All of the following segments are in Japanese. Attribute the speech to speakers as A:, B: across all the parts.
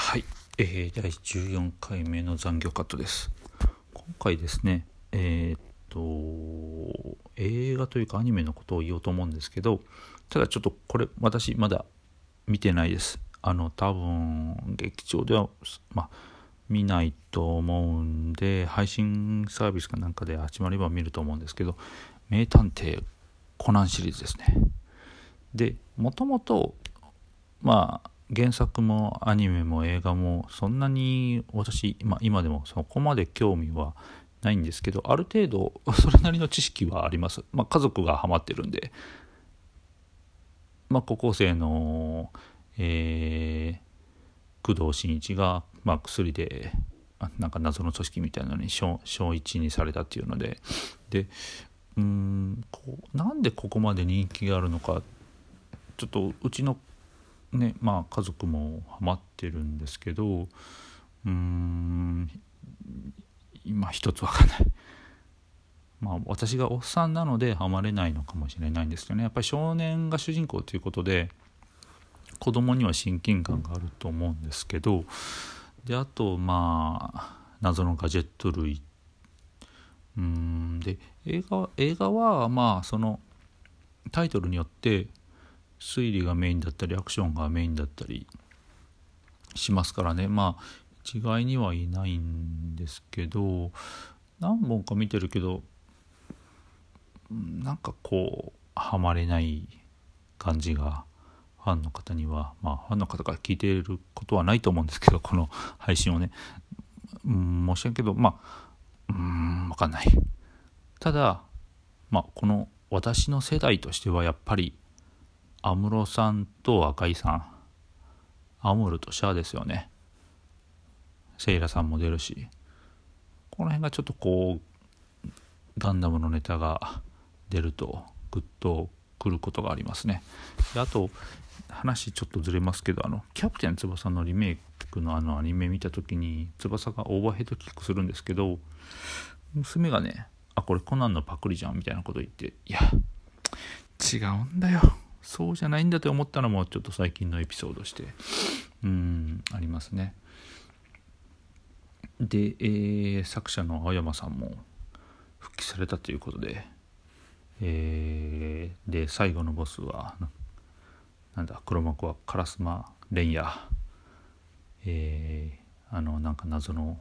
A: はい、えー、第14回目の残業カットです。今回ですねえー、っと映画というかアニメのことを言おうと思うんですけどただちょっとこれ私まだ見てないです。あの多分劇場ではまあ見ないと思うんで配信サービスかなんかで始まれば見ると思うんですけど「名探偵コナン」シリーズですね。でもともとまあ原作もアニメも映画もそんなに私、まあ、今でもそこまで興味はないんですけどある程度 それなりの知識はあります、まあ、家族がハマってるんで、まあ、高校生の、えー、工藤新一が、まあ、薬でなんか謎の組織みたいなのに小一にされたっていうので。でうんこなんでここまで人気があるのかちょっとうちのねまあ家族もハマってるんですけどうん今一つ分かんない。まあ私がおっさんなのでハマれないのかもしれないんですけどね。やっぱり少年が主人公ということで子供には親近感があると思うんですけどであとまあ謎のガジェット類。うんで映画映画はまあそのタイトルによって推理がメインだったりアクションがメインだったりしますからね。まあ一概にはいないんですけど何本か見てるけどなんかこうハマれない感じがファンの方にはまあファンの方から聞いてることはないと思うんですけどこの配信をね。申し訳ないけどまあうん分かんない。ただまあこの私の世代としてはやっぱり安室さんと赤井さん。アムルとシャアですよね。セイラさんも出るし。この辺がちょっとこうガンダムのネタが出るとグッとくることがありますね。であと話ちょっとずれますけどあのキャプテン翼のリメイクのあのアニメ見た時に翼がオーバーヘッドキックするんですけど娘がねあこれコナンのパクリじゃんみたいなこと言っていや違うんだよ。そうじゃないんだと思ったのもちょっと最近のエピソードしてうんありますね。で、えー、作者の青山さんも復帰されたということで、えー、で最後のボスはなんだ黒幕は烏丸蓮也。えー、あのなんか謎の、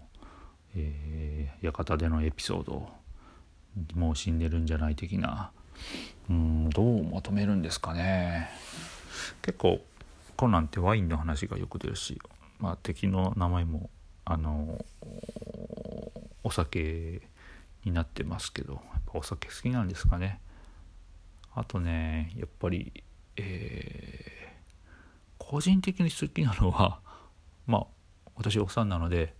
A: えー、館でのエピソードもう死んでるんじゃない的なうんどうまとめるんですかね。結構コナンってワインの話がよく出るし、まあ、敵の名前もあのお酒になってますけどやっぱお酒好きなんですかね。あとねやっぱりえー、個人的に好きなのはまあ私おさんなので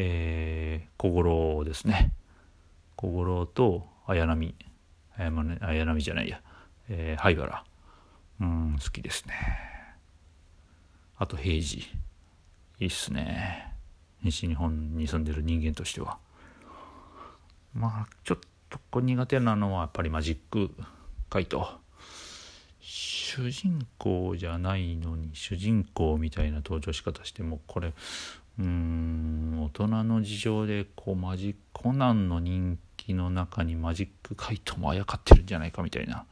A: えー、小五郎ですね。小五郎と綾波。綾波じゃないや、えー、灰原。うん好きですね。あと平治いいっすね。西日本に住んでる人間としては。まあちょっと苦手なのはやっぱりマジック怪盗主人公じゃないのに主人公みたいな登場し方してもこれうん。大人の事情でこうマジコナンの人気の中にマジック怪盗もあやかってるんじゃないかみたいな。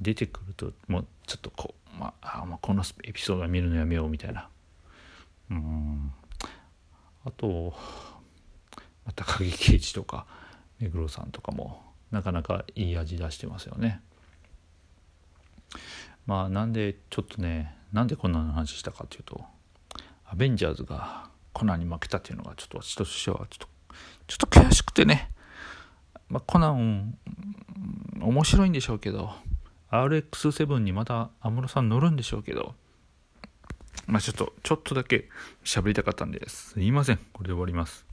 A: 出てくるともうちょっとこう、まあ、まあこのエピソードは見るのやめようみたいな。うん。あとまた高木刑事とか目黒さんとかもなかなかいい味出してますよね。まあなんでちょっとねなんでこんな話したかというとアベンジャーズがコナンに負けたっていうのがちょっと私としてはちょっとちょっと悔しくてね、まあ、コナン面白いんでしょうけど RX7 にまた安室さん乗るんでしょうけど。まあちょっとちょっとだけ喋りたかったんですいません。これで終わります。